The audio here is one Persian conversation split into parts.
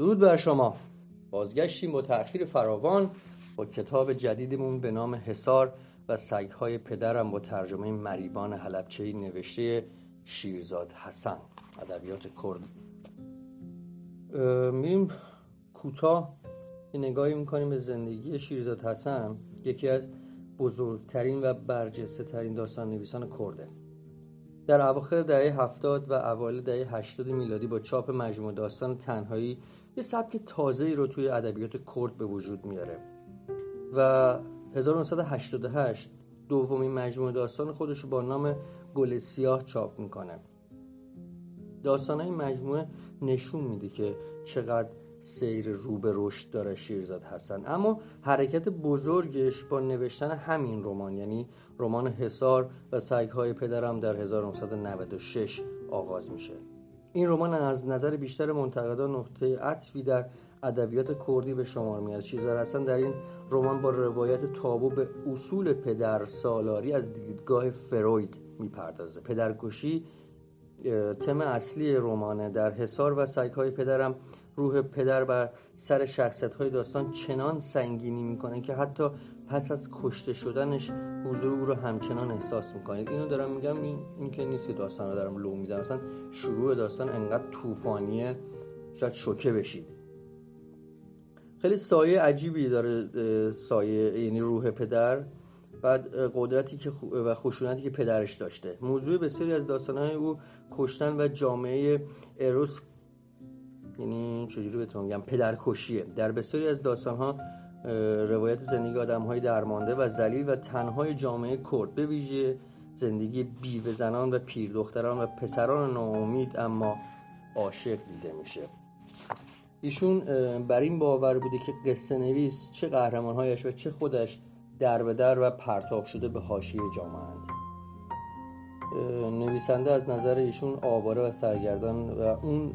درود بر شما. بازگشتیم با تأخیر فراوان با کتاب جدیدمون به نام حسار و سگهای پدرم با ترجمه مریبان حلبچهی نوشته شیرزاد حسن ادبیات کرد. میریم کوتاه نگاهی می‌کنیم به زندگی شیرزاد حسن یکی از بزرگترین و برجسته ترین داستان نویسان کرده. در اواخر دهه هفتاد و اوایل دهه هشتاد میلادی با چاپ مجموع داستان تنهایی یه سبک تازه‌ای رو توی ادبیات کرد به وجود میاره. و 1988 دومین مجموعه داستان خودش رو با نام گل سیاه چاپ می‌کنه. داستان این مجموعه نشون میده که چقدر سیر رو به رشد داره شیرزاد حسن. اما حرکت بزرگش با نوشتن همین رمان یعنی رمان حسار و سگهای پدرم در 1996 آغاز میشه. این رمان از نظر بیشتر منتقدان نقطه عطفی در ادبیات کردی به شمار میاد. شیرزاد حسن در این رمان با روایت تابو به اصول پدر سالاری از دیدگاه فروید می‌پردازه. پدرکشی تم اصلی رمانه در حسار و سگهای پدرم روح پدر بر سر شخصیت های داستان چنان سنگینی می‌کنه که حتی پس از کشته شدنش حضور او رو همچنان احساس می‌کنید. اینو دارم میگم این, این که نیست داستان رو دارم لو میدم. مثلا شروع داستان انقدر طوفانیه شاید شوکه بشید. خیلی سایه عجیبی داره سایه یعنی روح پدر بعد قدرتی که و خشونتی که پدرش داشته. موضوع بسیاری از داستانهای او کشتن و جامعه اروس یعنی چجوری بهتون میگم پدرکشیه. در بسیاری از داستانها روایت زندگی آدم های درمانده و ذلیل و تنهای جامعه کرد. به ویژه زندگی بیوه زنان و پیر دختران و پسران ناامید اما عاشق دیده میشه. ایشون بر این باور بوده که قصه نویس چه قهرمانهایش و چه خودش در به در و پرتاب شده به حاشیه جامعه نویسنده از نظر ایشون آواره و سرگردان و اون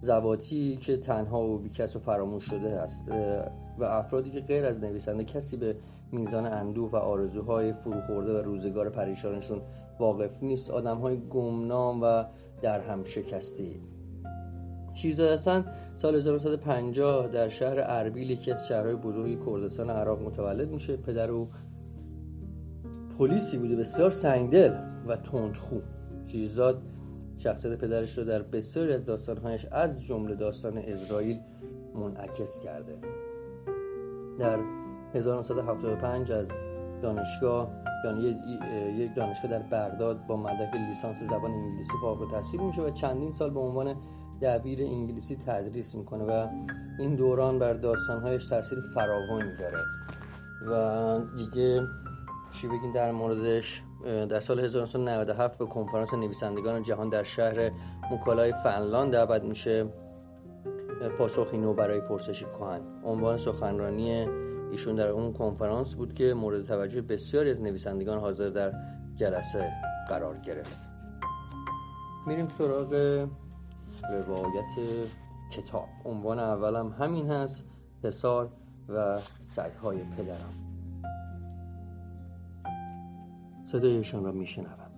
زواتی که تنها و بیکس و فراموش شده است و افرادی که غیر از نویسنده کسی به میزان اندوه و آرزوهای فروخورده و روزگار پریشانشون واقف نیست آدم های گمنام و در هم شکستی. چیزا هستن؟ سال 1950 در شهر اربیل یکی از شهرهای بزرگی کردستان عراق متولد میشه. پدر او پلیسی بوده بسیار سنگدل و تندخو. شیرزاد شخصیت پدرش رو در بسیاری از داستانهایش از جمله داستان اسرائیل منعکس کرده. در 1975 از دانشگاه یعنی یک دانشگاه در بغداد با مدرک لیسانس زبان انگلیسی فارغ التحصیل میشه و چندین سال به عنوان دبیر انگلیسی تدریس می‌کنه و این دوران بر داستانهایش تاثیر فراوانی داره. و دیگه چی بگین در موردش؟ در سال 1997 به کنفرانس نویسندگان جهان در شهر موکالای فنلاند دعوت میشه پاسخی نو برای پرسشی کهن. عنوان سخنرانی ایشون در اون کنفرانس بود که مورد توجه بسیاری از نویسندگان حاضر در جلسه قرار گرفت. میریم سراغ روایت کتاب. عنوان اولم همین هست حسار و سگهای پدرم. صدایشان را میشنوم.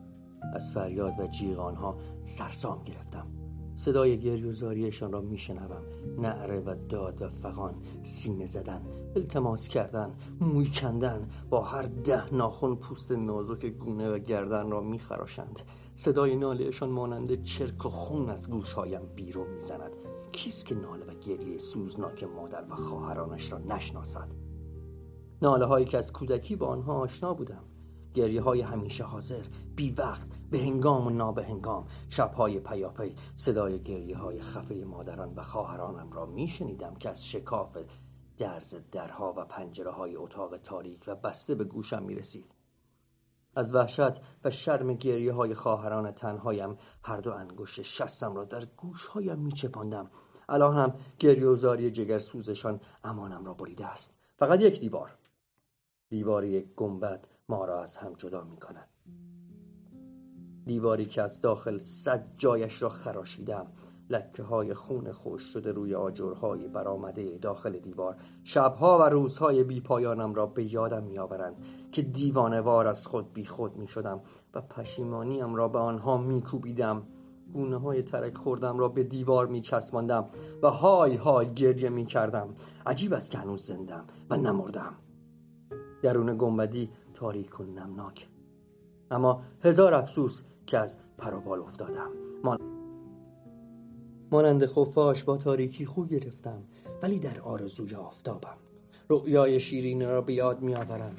از فریاد و جیغانها سرسام گرفتم. صدای گریوزاریشان را میشنوم. نعره و داد و فقان سینه زدن التماس کردن موی کندن با هر ده ناخن پوست نازک گونه و گردن را میخراشند. صدای نالهشان مانند چرک و خون از گوشهایم بیرون می‌زند. کیست که ناله و گریه سوزناک مادر و خواهرانش را نشناسد؟ ناله هایی که از کودکی با آنها آشنا بودم. گریه های همیشه حاضر بی وقت به هنگام و نابه هنگام شبهای پیاپی صدای گریه های خفه مادران و خواهرانم را می شنیدم که از شکاف درز درها و پنجره های اتاق تاریک و بسته به گوشم می رسید از وحشت و شرم گریه های خواهران تنهایم هر دو انگشت شستم را در گوشهایم می چپاندم الان هم گریوزاری جگر سوزشان امانم را بریده است. فقط یک دیوار. دیوار یک گنبد ما را از هم جدا می کند دیواری که از داخل صد جایش را خراشیدم لکه های خون خوش شده روی آجرهای برآمده داخل دیوار شبها و روزهای بی پایانم را به یادم میآورند که دیوانوار از خود بی خود می شدم و پشیمانیم را به آنها می کوبیدم گونه های ترک خوردم را به دیوار می چسباندم و های های گریه می کردم عجیب است که هنوز زندم و نمردم. درون گنبدی تاریک و نمناک. اما هزار افسوس که از پروبال افتادم. مانند خفاش با تاریکی خو گرفتم ولی در آرزوی آفتابم. رؤیای شیرین را به یاد میآورم.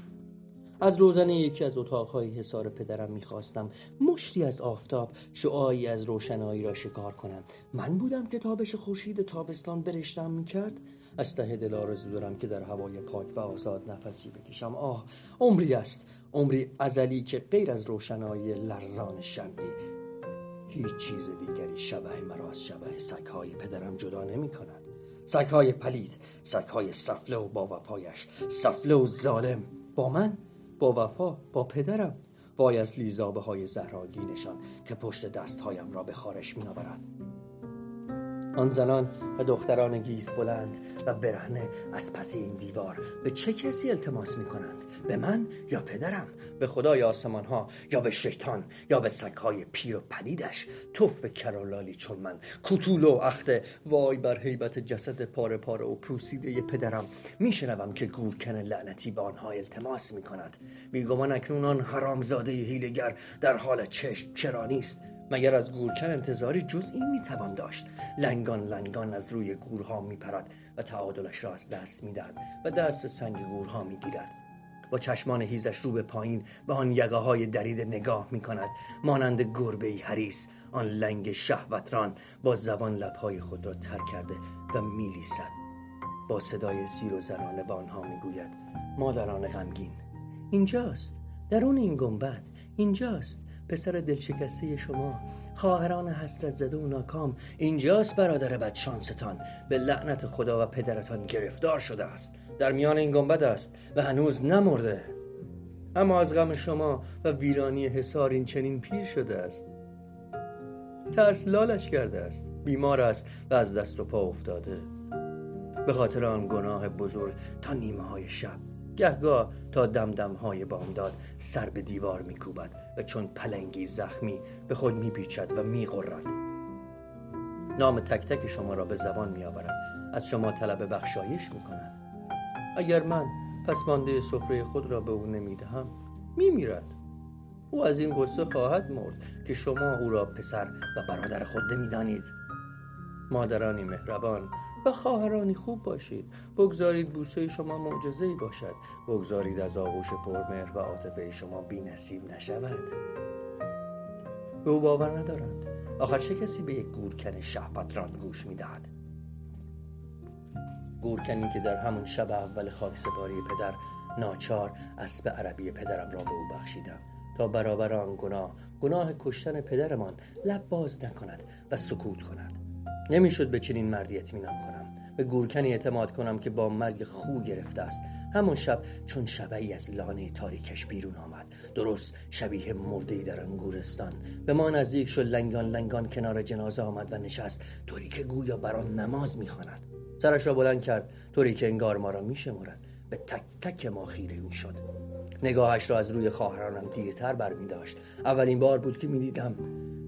از روزنه یکی از اتاقهای حصار پدرم می‌خواستم مشتی از آفتاب شعایی از روشنایی را شکار کنم. من بودم که تابش خورشید تابستان برشتم می‌کرد از ته دل آرزو دارم که در هوای پاک و آزاد نفسی بکشم. آه عمری است عمری ازلی که غیر از روشنایی لرزان شمی هیچ چیز دیگری شبه مرا از شبه سگهای پدرم جدا نمی کند. سگهای پلید سگهای سفله و با وفایش. سفله و ظالم. با من؟ با وفا با پدرم. وای از لیزابه های زهراگینشان که پشت دستهایم را به خارش می آورد آن زنان و دختران گیس بلند و برهنه از پس این دیوار به چه کسی التماس می کنند؟ به من یا پدرم؟ به خدای آسمان ها یا به شیطان یا به سگهای پیر و پلیدش توف به کرالالی چون من. کوتول و اخته وای بر حیبت جسد پاره پاره و پوسیده پدرم. میشنوم که گورکن لعنتی به آنها التماس می کند بیگمان اکنون آن حرامزاده هیلگر در حال چشم چرا نیست؟ مگر از گورکن انتظاری جز این می‌توان داشت؟ لنگان لنگان از روی گورها میپرد و تعادلش را از دست می‌دهد و دست به سنگ گورها می‌گیرد. با چشمان هیزش رو به پایین به آن یقه های درید نگاه می کند مانند گربه حریس آن لنگ شهوتران با زبان لبهای خود را تر کرده و میلیسد. با صدای سیر و زنانه به آنها می‌گوید مادران غمگین اینجاست درون این گنبد اینجاست. پسر دلشکسته شما خواهران حسرت زده و ناکام اینجاست برادر بد شانستان به لعنت خدا و پدرتان گرفتار شده است. در میان این گنبد است و هنوز نمرده. اما از غم شما و ویرانی حسار این چنین پیر شده است. ترس لالش کرده است. بیمار است و از دست و پا افتاده. به خاطر آن گناه بزرگ تا نیمه های شب گهگاه تا دمدم های بامداد سر به دیوار میکوبد و چون پلنگی زخمی به خود میپیچد و میغرد. نام تک تک شما را به زبان میآورد از شما طلب بخشایش می‌کند اگر من پس مانده سفره خود را به او نمی‌دهم میمیرد. او از این غصه خواهد مرد که شما او را پسر و برادر خود نمی‌دانید. مادرانی مهربان و خواهرانی خوب باشید. بگذارید بوسه شما معجزه ای باشد. بگذارید از آغوش پرمهر و عاطفه شما بی نصیب نشود. به او باور ندارند. آخر چه کسی به یک گورکن شهپتران گوش می‌دهد؟ گورکنی که در همون شب اول خاکسپاری پدر ناچار اسب عربی پدرم را به او بخشیدم. تا برابر آن گناه گناه کشتن پدرمان لب باز نکند و سکوت کند. نمی‌شد به چنین مردی اطمینان کنم. به گورکنی اعتماد کنم که با مرگ خو گرفته است. همون شب چون شبعی از لانه تاریکش بیرون آمد. درست شبیه مردهی در انگورستان به ما نزدیک شد لنگان لنگان کنار جنازه آمد و نشست. طوری که گویا بر آن نماز می‌خواند. سرش را بلند کرد. طوری که انگار ما را میشمرد به تک تک ما خیره می‌شد. نگاهش را از روی خواهرانم دیرتر بر می داشت اولین بار بود که می دیدم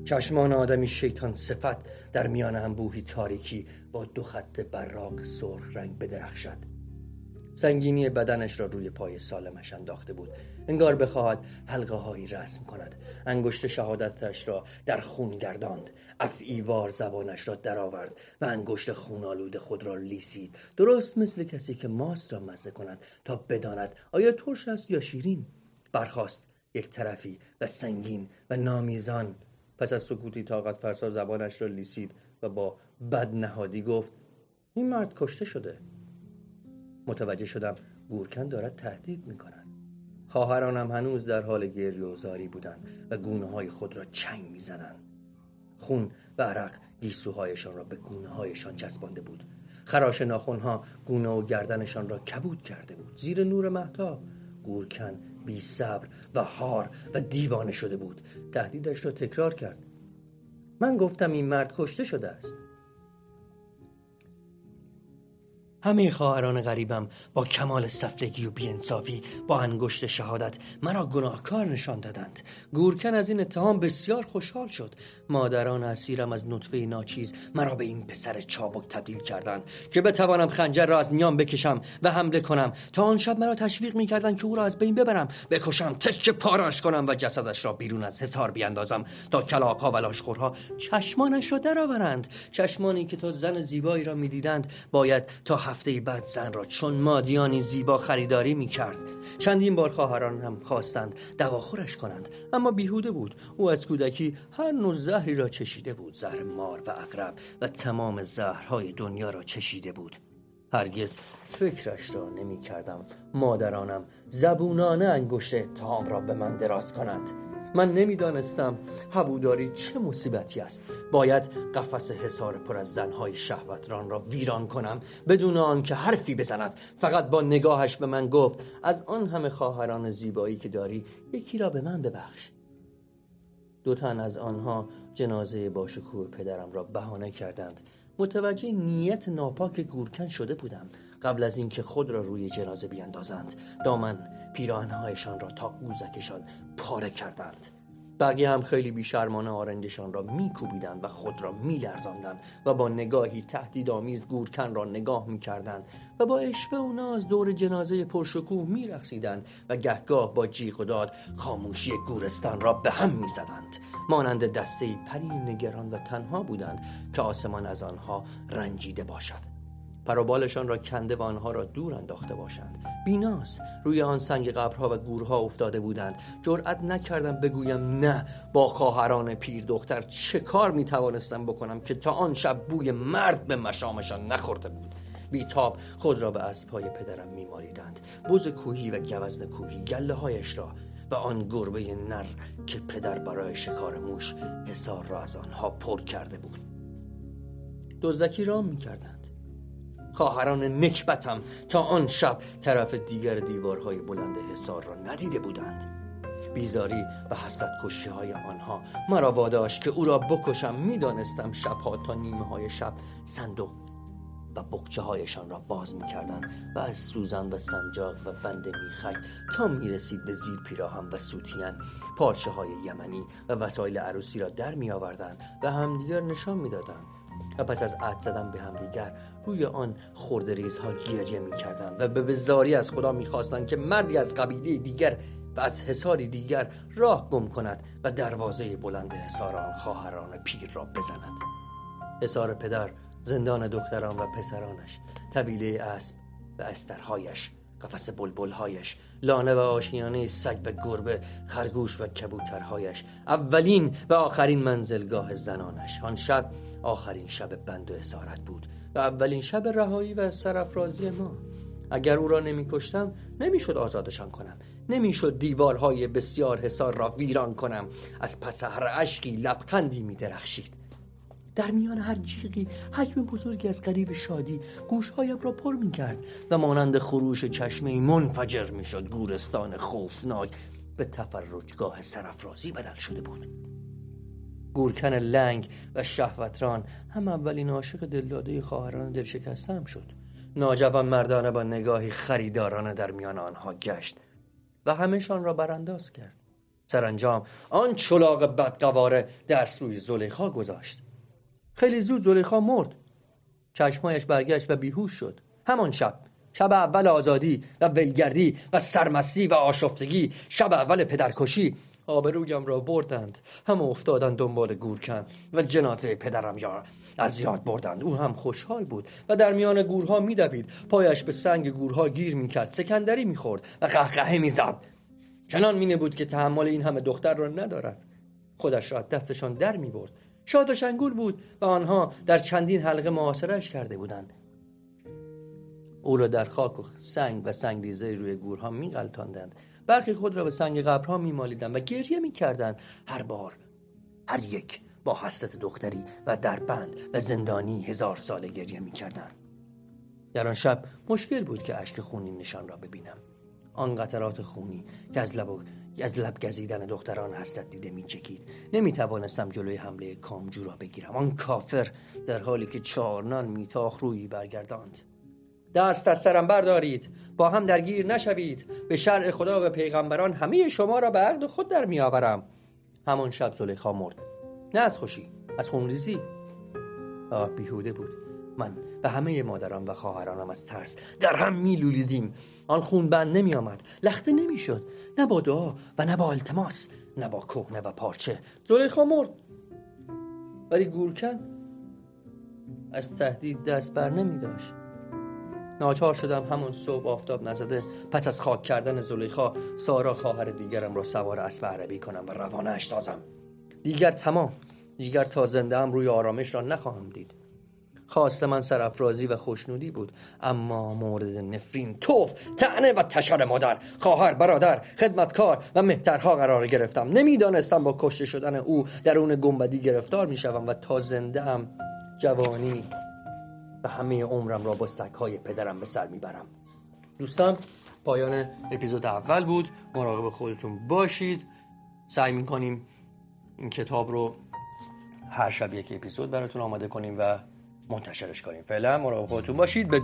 چشمان آدمی شیطان صفت در میان انبوهی تاریکی با دو خط براق سرخ رنگ بدرخشد. سنگینی بدنش را روی پای سالمش انداخته بود. انگار بخواهد حلقه هایی رسم کند. انگشت شهادتش را در خون گرداند. افعیوار زبانش را درآورد و انگشت خون خود را لیسید. درست مثل کسی که ماست را مزه کند تا بداند آیا ترش است یا شیرین. برخاست یک طرفی و سنگین و نامیزان پس از سکوتی طاقت فرسا زبانش را لیسید و با بد نهادی گفت این مرد کشته شده. متوجه شدم گورکن دارد تهدید می کند خواهرانم هنوز در حال گریه و زاری بودند و گونه های خود را چنگ می زنند. خون و عرق گیسوهایشان را به گونه هایشان چسبانده بود. خراش ناخونها گونه و گردنشان را کبود کرده بود. زیر نور مهتاب. گورکن بی صبر و هار و دیوانه شده بود. تهدیدش را تکرار کرد. من گفتم این مرد کشته شده است. همه خواهران غریبم با کمال سفلگی و بیانصافی با انگشت شهادت مرا گناهکار نشان دادند. گورکن از این اتهام بسیار خوشحال شد. مادران اسیرم از نطفه ناچیز مرا به این پسر چابک تبدیل کردند که بتوانم خنجر را از میان بکشم و حمله کنم. تا آن شب مرا تشویق می‌کردند که او را از بین ببرم. بکشم تک پاراش کنم و جسدش را بیرون از حصار بیاندازم تا کلاپها و لاشخورها چشمانش را درآورند. چشمانی که تا زن زیبایی را می‌دیدند باید تا هفته بعد زن را چون مادیانی زیبا خریداری می‌کرد. چندین بار خواهران هم خواستند دواخورش کنند اما بیهوده بود. او از کودکی هر نوع زهری را چشیده بود زهر مار و اقرب و تمام زهرهای دنیا را چشیده بود. هرگز فکرش را نمی کردم مادرانم زبونانه انگشت اتهام را به من دراز کنند. من نمی‌دانستم هبوداری چه مصیبتی است. باید قفس حصار پر از زنهای شهوتران را ویران کنم بدون آنکه حرفی بزند. فقط با نگاهش به من گفت از آن همه خواهران زیبایی که داری یکی را به من ببخش. دو تن از آنها جنازه باشکور پدرم را بهانه کردند. متوجه نیت ناپاک گورکن شده بودم. قبل از اینکه خود را روی جنازه بیاندازند دامن پیراهنهایشان را تا قوزکشان پاره کردند. بقیه هم خیلی بیشرمانه آرنجشان را میکوبیدند و خود را میلرزاندند و با نگاهی تهدیدآمیز گورکن را نگاه می‌کردند و با اشوه و ناز دور جنازه پرشکوه میرقصیدند و گهگاه با جیغ و داد خاموشی گورستان را به هم می‌زدند. مانند دسته پری نگران و تنها بودند که آسمان از آنها رنجیده باشد. پروبالشان را کنده و آنها را دور انداخته باشند. بیناس روی آن سنگ قبرها و گورها افتاده بودند. جرأت نکردم بگویم نه با خواهران پیر دختر چه کار می توانستم بکنم که تا آن شب بوی مرد به مشامشان نخورده بود؟ بیتاب خود را به اسبهای پدرم میمالیدند. بز کوهی و گوزن کوهی گله هایش را و آن گربه نر که پدر برای شکار موش حسار را از آنها پر کرده بود. دزدکی رام می‌کردند. خواهران نکبتم تا آن شب طرف دیگر دیوارهای بلند حصار را ندیده بودند. بیزاری و حسد کشی های آنها مرا واداشت که او را بکشم. می‌دانستم شبها تا نیمه های شب صندوق و بقچه هایشان را باز می‌کردند و از سوزن و سنجاق و بند میخک تا می‌رسید به زیر پیراهم و سوتین پارچه های یمنی و وسایل عروسی را در می آوردند و همدیگر نشان می‌دادند و پس از عد زدن به همدیگر روی آن خورده ها گریه می کردن و به بزاری از خدا می خواستند که مردی از قبیله دیگر و از حساری دیگر راه گم کند و دروازه بلند حسار آن خواهران پیر را بزند. حسار پدر زندان دختران و پسرانش طبیله اسب و استرهایش قفس بلبلهایش لانه و آشیانه سگ و گربه خرگوش و کبوترهایش اولین و آخرین منزلگاه زنانش. آن شب آخرین شب بند و اسارت بود و اولین شب رهایی و سرافرازی ما. اگر او را نمیکشتم نمی‌شد آزادشان کنم. نمی‌شد دیوارهای بسیار حسار را ویران کنم. از پس هر اشکی لبخندی میدرخشید. در میان هر جیغی حجم بزرگی از قریب شادی گوشهایم را پر می کرد و مانند خروش چشمه منفجر می شد گورستان خوفناک به تفرجگاه سرافرازی بدل شده بود. گورکن لنگ و شهوتران هم اولین عاشق دلداده خواهران دلشکسته هم شد. ناجوان مردانه با نگاهی خریدارانه در میان آنها گشت و همهشان را برانداز کرد. سرانجام آن چلاق بدقواره دست روی زلیخا گذاشت. خیلی زود زلیخا مرد. چشمایش برگشت و بیهوش شد. همان شب شب اول آزادی و ولگردی و سرمستی و آشفتگی شب اول پدرکشی آبرویم را بردند. همه افتادند دنبال گورکن و جنازه پدرم یا از یاد بردند. او هم خوشحال بود و در میان گورها میدوید. پایش به سنگ گورها گیر می‌کرد. سکندری می‌خورد و قهقهه می‌زد. چنان مینه بود که تحمل این همه دختر را ندارد. خودش را دستشان در می‌برد. شاد و شنگول بود و آنها در چندین حلقه معاصرش کرده بودند. او را در خاک و سنگ و سنگریزه روی گورها میغلطاندند برخی خود را به سنگ قبرها میمالیدند و گریه می‌کردند. هر بار هر یک با حسرت دختری و در بند و زندانی هزار ساله گریه می‌کردند. در آن شب مشکل بود که اشک خونی نشان را ببینم. آن قطرات خونی که از لب, و... از لب گزیدن دختران حسرت دیده می چکید. نمی توانستم جلوی حمله کامجو را بگیرم. آن کافر در حالی که چارنان میتاخ روی برگرداند. دست از سرم بردارید. با هم درگیر نشوید. به شرع خدا و پیغمبران همه شما را به عقد خود در میآورم همون شب زلیخا مرد. نه از خوشی از خونریزی. آه بیهوده بود. من و همه مادران و خواهرانم از ترس در هم میلولیدیم. آن خون بند نمی آمد لخته نمی شد نه با دعا و نه با التماس نه با کهنه و پارچه. زلیخا مرد. ولی گورکن از تهدید دست بر نمی داشت ناچار شدم همون صبح آفتاب نزده. پس از خاک کردن زلیخا سارا خواهر دیگرم را سوار اسب عربی کنم و روانه سازم. دیگر تمام. دیگر تا زنده هم روی آرامش را نخواهم دید. خواست من سرافرازی و خوشنودی بود. اما مورد نفرین توف تعنه و تشار مادر خواهر برادر خدمتکار و مهترها قرار گرفتم. نمی‌دانستم با کشته شدن او درون گنبدی گرفتار می‌شوم و تا زنده هم جوانی و همه عمرم را با سگهای پدرم به سر می‌برم. دوستان پایان اپیزود اول بود. مراقب خودتون باشید. سعی می‌کنیم این کتاب رو هر شب یک اپیزود براتون آماده کنیم و منتشرش کنیم. فعلا مراقب خودتون باشید. بدون